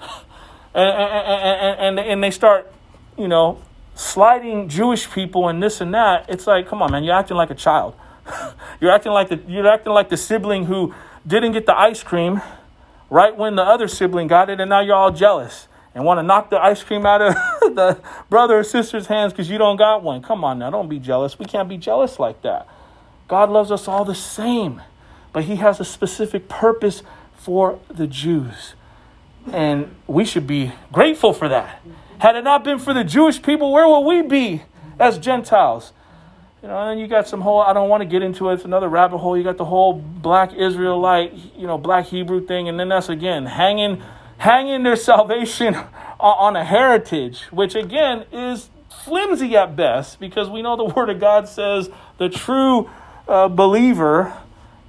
and, and, and, and they start, you know, sliding Jewish people and this and that. It's like, come on, man, you're acting like a child. you're acting like the you're acting like the sibling who didn't get the ice cream right when the other sibling got it, and now you're all jealous and want to knock the ice cream out of the brother or sister's hands because you don't got one. Come on now, don't be jealous. We can't be jealous like that. God loves us all the same, but He has a specific purpose for the Jews. And we should be grateful for that. Had it not been for the Jewish people, where would we be as Gentiles? You know, and then you got some whole, I don't want to get into it, it's another rabbit hole. You got the whole black Israelite, you know, black Hebrew thing. And then that's again hanging hanging their salvation on a heritage, which again is flimsy at best because we know the Word of God says the true uh, believer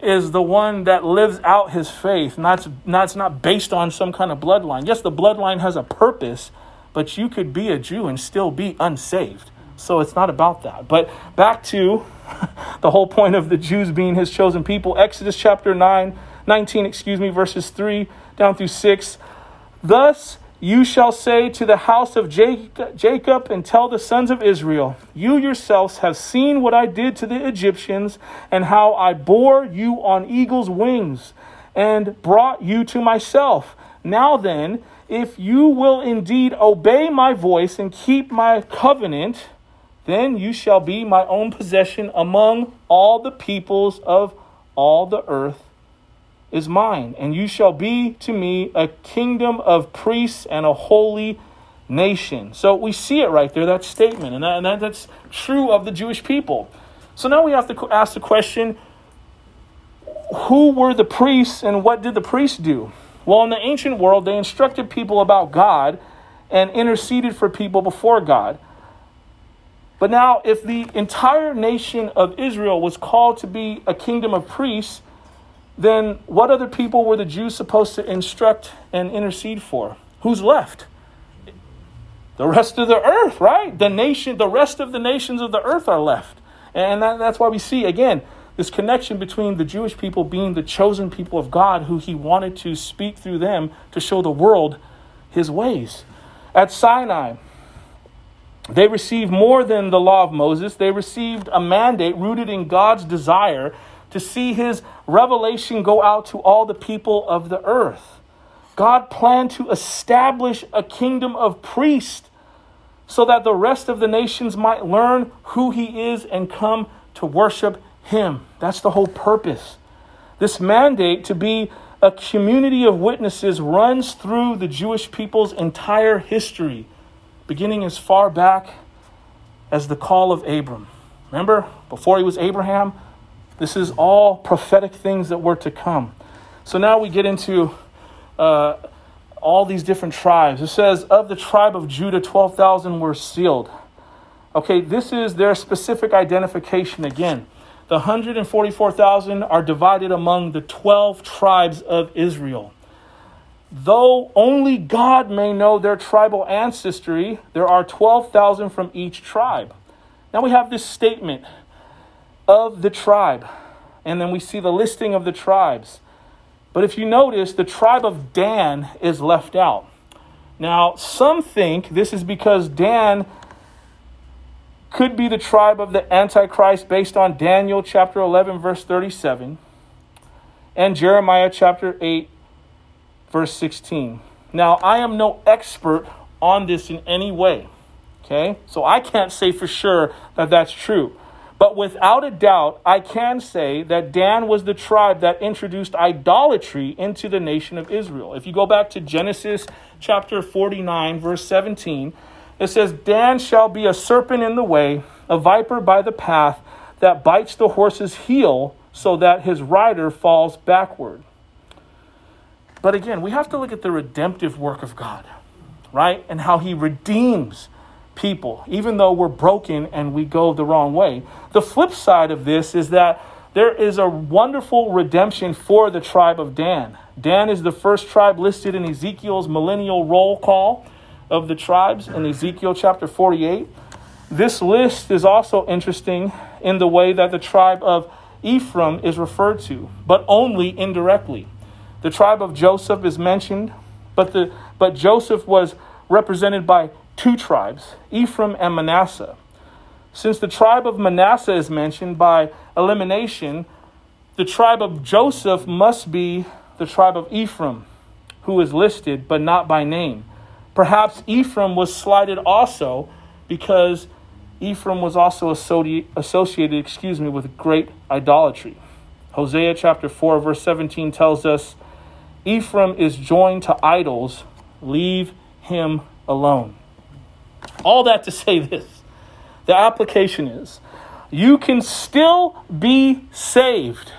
is the one that lives out his faith. Not, not, it's not based on some kind of bloodline. Yes, the bloodline has a purpose, but you could be a Jew and still be unsaved. So it's not about that. But back to the whole point of the Jews being his chosen people. Exodus chapter 9, 19, excuse me, verses 3 down through 6. Thus you shall say to the house of Jacob and tell the sons of Israel, You yourselves have seen what I did to the Egyptians, and how I bore you on eagle's wings, and brought you to myself. Now then, if you will indeed obey my voice and keep my covenant, then you shall be my own possession among all the peoples of all the earth is mine, and you shall be to me a kingdom of priests and a holy nation. So we see it right there, that statement, and, that, and that, that's true of the Jewish people. So now we have to ask the question who were the priests and what did the priests do? Well, in the ancient world, they instructed people about God and interceded for people before God. But now, if the entire nation of Israel was called to be a kingdom of priests, then what other people were the Jews supposed to instruct and intercede for? Who's left? The rest of the earth, right? The nation, the rest of the nations of the earth are left. And that, that's why we see, again, this connection between the Jewish people being the chosen people of God, who he wanted to speak through them to show the world his ways. At Sinai, they received more than the law of Moses. They received a mandate rooted in God's desire to see his revelation go out to all the people of the earth. God planned to establish a kingdom of priests so that the rest of the nations might learn who he is and come to worship him. That's the whole purpose. This mandate to be a community of witnesses runs through the Jewish people's entire history beginning as far back as the call of Abram. Remember, before he was Abraham, this is all prophetic things that were to come. So now we get into uh, all these different tribes. It says, Of the tribe of Judah, 12,000 were sealed. Okay, this is their specific identification again. The 144,000 are divided among the 12 tribes of Israel. Though only God may know their tribal ancestry, there are 12,000 from each tribe. Now we have this statement of the tribe, and then we see the listing of the tribes. But if you notice, the tribe of Dan is left out. Now, some think this is because Dan could be the tribe of the Antichrist based on Daniel chapter 11, verse 37, and Jeremiah chapter 8, verse 16. Now, I am no expert on this in any way, okay? So I can't say for sure that that's true. But without a doubt, I can say that Dan was the tribe that introduced idolatry into the nation of Israel. If you go back to Genesis chapter 49, verse 17, it says, Dan shall be a serpent in the way, a viper by the path that bites the horse's heel so that his rider falls backward. But again, we have to look at the redemptive work of God, right? And how he redeems people, even though we're broken and we go the wrong way. The flip side of this is that there is a wonderful redemption for the tribe of Dan. Dan is the first tribe listed in Ezekiel's millennial roll call of the tribes in Ezekiel chapter 48. This list is also interesting in the way that the tribe of Ephraim is referred to, but only indirectly. The tribe of Joseph is mentioned, but, the, but Joseph was represented by two tribes, Ephraim and Manasseh. Since the tribe of Manasseh is mentioned by elimination, the tribe of Joseph must be the tribe of Ephraim, who is listed but not by name. Perhaps Ephraim was slighted also because Ephraim was also associated, excuse me, with great idolatry. Hosea chapter 4 verse 17 tells us Ephraim is joined to idols, leave him alone. All that to say this the application is you can still be saved,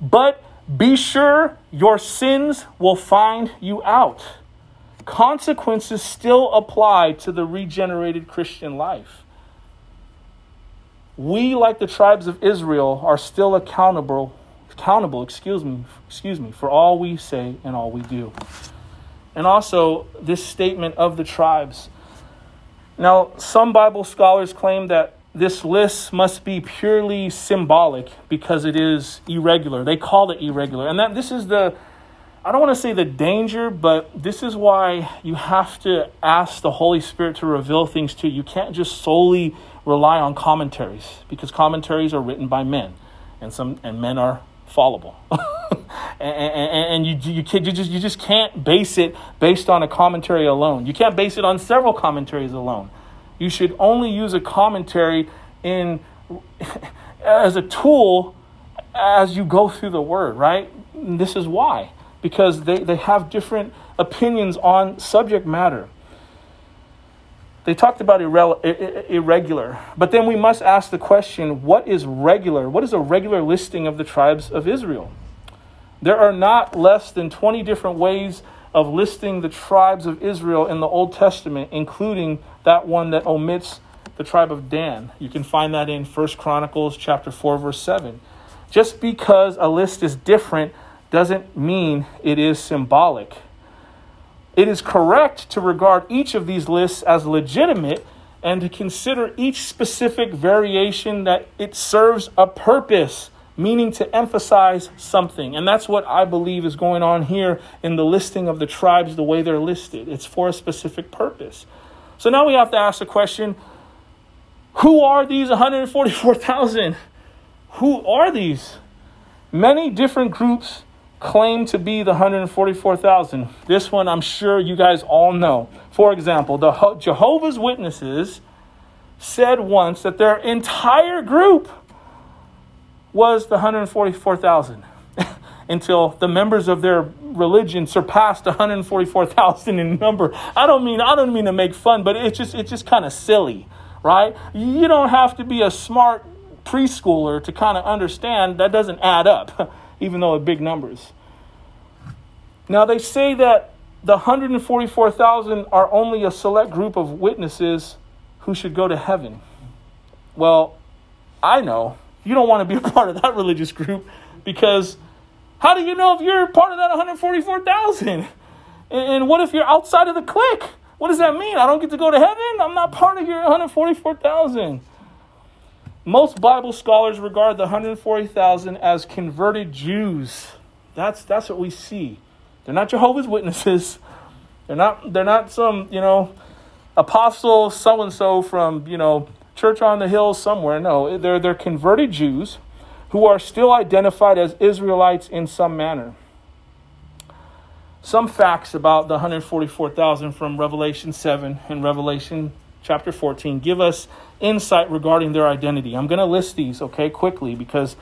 but be sure your sins will find you out. consequences still apply to the regenerated Christian life. We, like the tribes of Israel, are still accountable, accountable, excuse me, excuse me, for all we say and all we do. And also this statement of the tribes. Now, some Bible scholars claim that this list must be purely symbolic because it is irregular. They call it irregular. And that this is the I don't want to say the danger, but this is why you have to ask the Holy Spirit to reveal things to you. You can't just solely rely on commentaries because commentaries are written by men, and some and men are fallible. and, and, and, you, you, you, just, you just can't base it based on a commentary alone. You can't base it on several commentaries alone. You should only use a commentary in as a tool as you go through the word, right? And this is why because they, they have different opinions on subject matter. They talked about irre- irregular, but then we must ask the question what is regular? What is a regular listing of the tribes of Israel? There are not less than 20 different ways of listing the tribes of Israel in the Old Testament, including that one that omits the tribe of Dan. You can find that in 1 Chronicles chapter 4 verse 7. Just because a list is different doesn't mean it is symbolic. It is correct to regard each of these lists as legitimate and to consider each specific variation that it serves a purpose, meaning to emphasize something. And that's what I believe is going on here in the listing of the tribes, the way they're listed. It's for a specific purpose. So now we have to ask the question who are these 144,000? Who are these? Many different groups claim to be the 144,000. This one I'm sure you guys all know. For example, the Jehovah's Witnesses said once that their entire group was the 144,000 until the members of their religion surpassed 144,000 in number. I don't mean I don't mean to make fun, but it's just it's just kind of silly, right? You don't have to be a smart preschooler to kind of understand that doesn't add up. even though it's big numbers. Now, they say that the 144,000 are only a select group of witnesses who should go to heaven. Well, I know you don't want to be a part of that religious group because how do you know if you're part of that 144,000? And what if you're outside of the clique? What does that mean? I don't get to go to heaven? I'm not part of your 144,000. Most Bible scholars regard the 140,000 as converted Jews. That's, that's what we see. They're not Jehovah's Witnesses. They're not, they're not some, you know, apostle so and so from, you know, church on the hill somewhere. No, they're, they're converted Jews who are still identified as Israelites in some manner. Some facts about the 144,000 from Revelation 7 and Revelation chapter 14 give us insight regarding their identity. I'm going to list these, okay, quickly because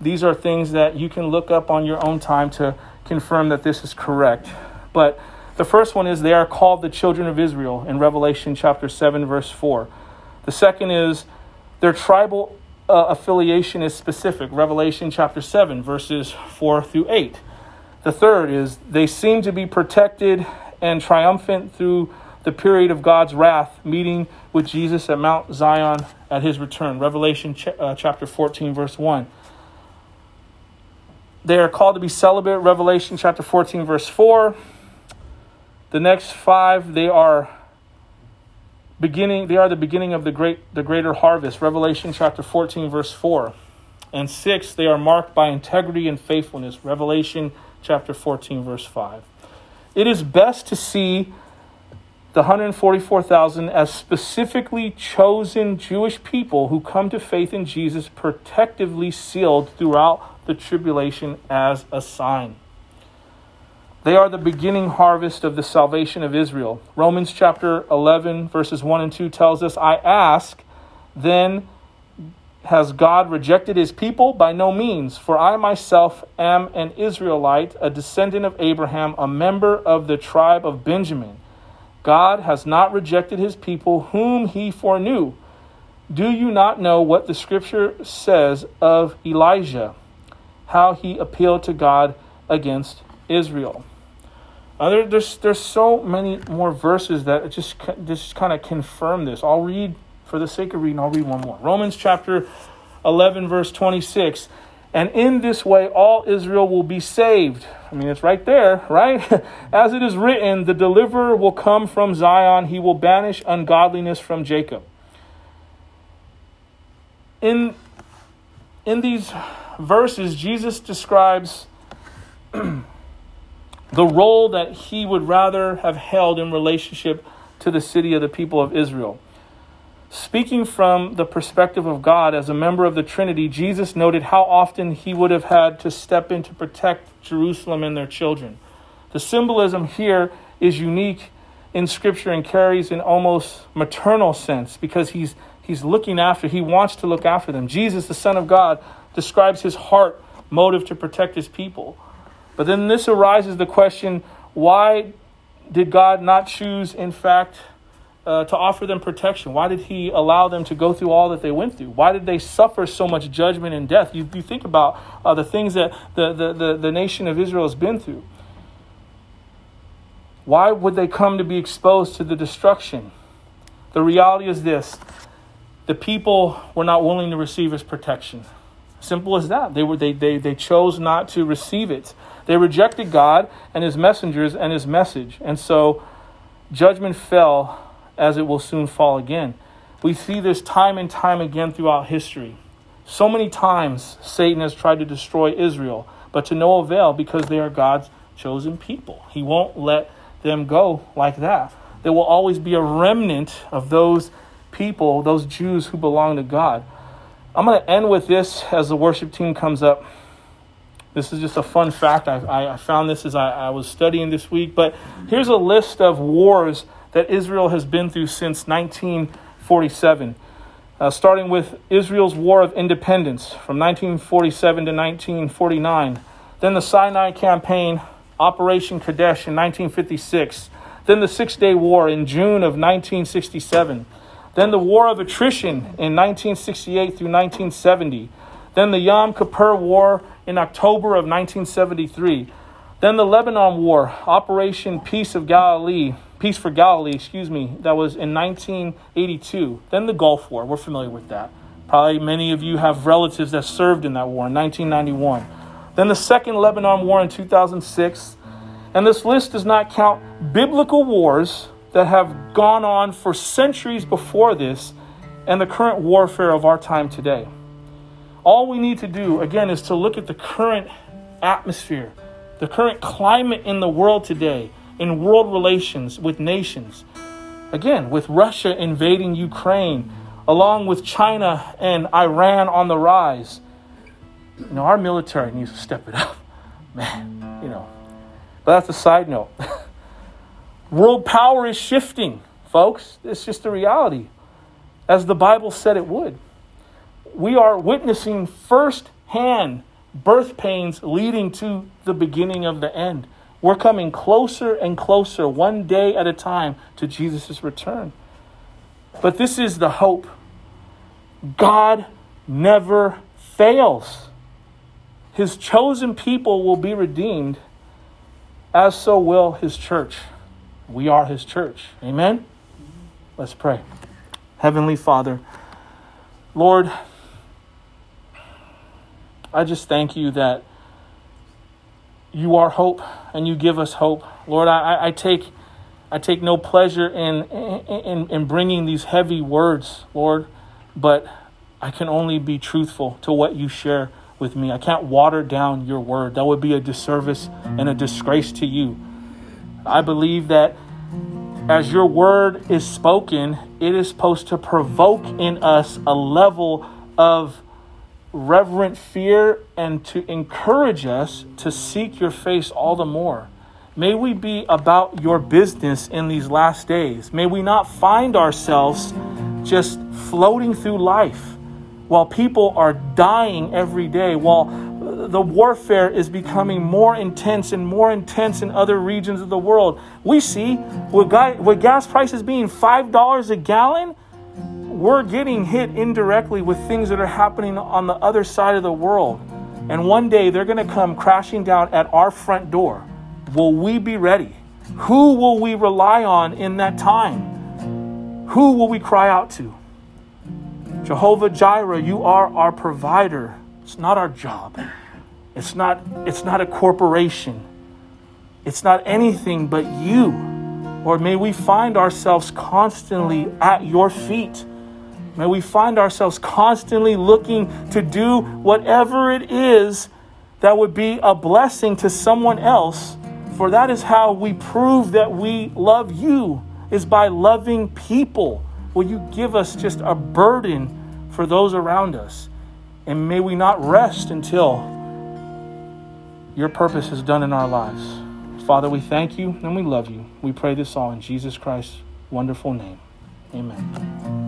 these are things that you can look up on your own time to confirm that this is correct. But the first one is they are called the children of Israel in Revelation chapter 7, verse 4. The second is their tribal uh, affiliation is specific, Revelation chapter 7, verses 4 through 8. The third is they seem to be protected and triumphant through the period of God's wrath, meeting with Jesus at Mount Zion at his return. Revelation ch- uh, chapter 14, verse 1. They are called to be celibate. Revelation chapter 14, verse 4. The next five, they are beginning, they are the beginning of the great the greater harvest. Revelation chapter 14, verse 4. And six, they are marked by integrity and faithfulness. Revelation chapter 14, verse 5. It is best to see the 144,000 as specifically chosen Jewish people who come to faith in Jesus, protectively sealed throughout the tribulation as a sign. They are the beginning harvest of the salvation of Israel. Romans chapter 11, verses 1 and 2 tells us, I ask, then, has God rejected his people? By no means, for I myself am an Israelite, a descendant of Abraham, a member of the tribe of Benjamin. God has not rejected his people whom he foreknew. Do you not know what the scripture says of Elijah, how he appealed to God against Israel? Uh, there, there's, there's so many more verses that just, just kind of confirm this. I'll read, for the sake of reading, I'll read one more. Romans chapter 11, verse 26. And in this way, all Israel will be saved. I mean, it's right there, right? As it is written, the deliverer will come from Zion, he will banish ungodliness from Jacob. In, in these verses, Jesus describes the role that he would rather have held in relationship to the city of the people of Israel. Speaking from the perspective of God as a member of the Trinity, Jesus noted how often he would have had to step in to protect Jerusalem and their children. The symbolism here is unique in Scripture and carries an almost maternal sense because he's, he's looking after, he wants to look after them. Jesus, the Son of God, describes his heart motive to protect his people. But then this arises the question why did God not choose, in fact, uh, to offer them protection? Why did He allow them to go through all that they went through? Why did they suffer so much judgment and death? You, you think about uh, the things that the, the, the, the nation of Israel has been through. Why would they come to be exposed to the destruction? The reality is this the people were not willing to receive His protection. Simple as that. They, were, they, they, they chose not to receive it. They rejected God and his messengers and his message. And so judgment fell as it will soon fall again. We see this time and time again throughout history. So many times Satan has tried to destroy Israel, but to no avail because they are God's chosen people. He won't let them go like that. There will always be a remnant of those people, those Jews who belong to God. I'm going to end with this as the worship team comes up. This is just a fun fact. I, I found this as I, I was studying this week. But here's a list of wars that Israel has been through since 1947. Uh, starting with Israel's War of Independence from 1947 to 1949. Then the Sinai Campaign, Operation Kadesh in 1956. Then the Six Day War in June of 1967. Then the War of Attrition in 1968 through 1970. Then the Yom Kippur War in October of 1973. Then the Lebanon War, Operation Peace of Galilee, Peace for Galilee, excuse me, that was in 1982. Then the Gulf War, we're familiar with that. Probably many of you have relatives that served in that war in 1991. Then the Second Lebanon War in 2006. And this list does not count biblical wars that have gone on for centuries before this and the current warfare of our time today. All we need to do, again, is to look at the current atmosphere, the current climate in the world today, in world relations with nations. Again, with Russia invading Ukraine, along with China and Iran on the rise. You know, our military needs to step it up. Man, you know. But that's a side note. World power is shifting, folks. It's just a reality, as the Bible said it would. We are witnessing firsthand birth pains leading to the beginning of the end. We're coming closer and closer, one day at a time, to Jesus' return. But this is the hope God never fails. His chosen people will be redeemed, as so will his church. We are his church. Amen? Let's pray. Heavenly Father, Lord, I just thank you that you are hope and you give us hope. Lord, I, I take I take no pleasure in, in, in bringing these heavy words, Lord, but I can only be truthful to what you share with me. I can't water down your word. That would be a disservice and a disgrace to you. I believe that as your word is spoken, it is supposed to provoke in us a level of reverent fear and to encourage us to seek your face all the more. May we be about your business in these last days. May we not find ourselves just floating through life while people are dying every day, while the warfare is becoming more intense and more intense in other regions of the world. We see with, gas prices being $5 a gallon, we're getting hit indirectly with things that are happening on the other side of the world. And one day they're going to come crashing down at our front door. Will we be ready? Who will we rely on in that time? Who will we cry out to? Jehovah Jireh, you are our provider. It's not our job. It's not, it's not a corporation. It's not anything but you. Lord, may we find ourselves constantly at your feet. May we find ourselves constantly looking to do whatever it is that would be a blessing to someone else. For that is how we prove that we love you, is by loving people. Will you give us just a burden for those around us? And may we not rest until your purpose is done in our lives. Father, we thank you and we love you. We pray this all in Jesus Christ's wonderful name. Amen.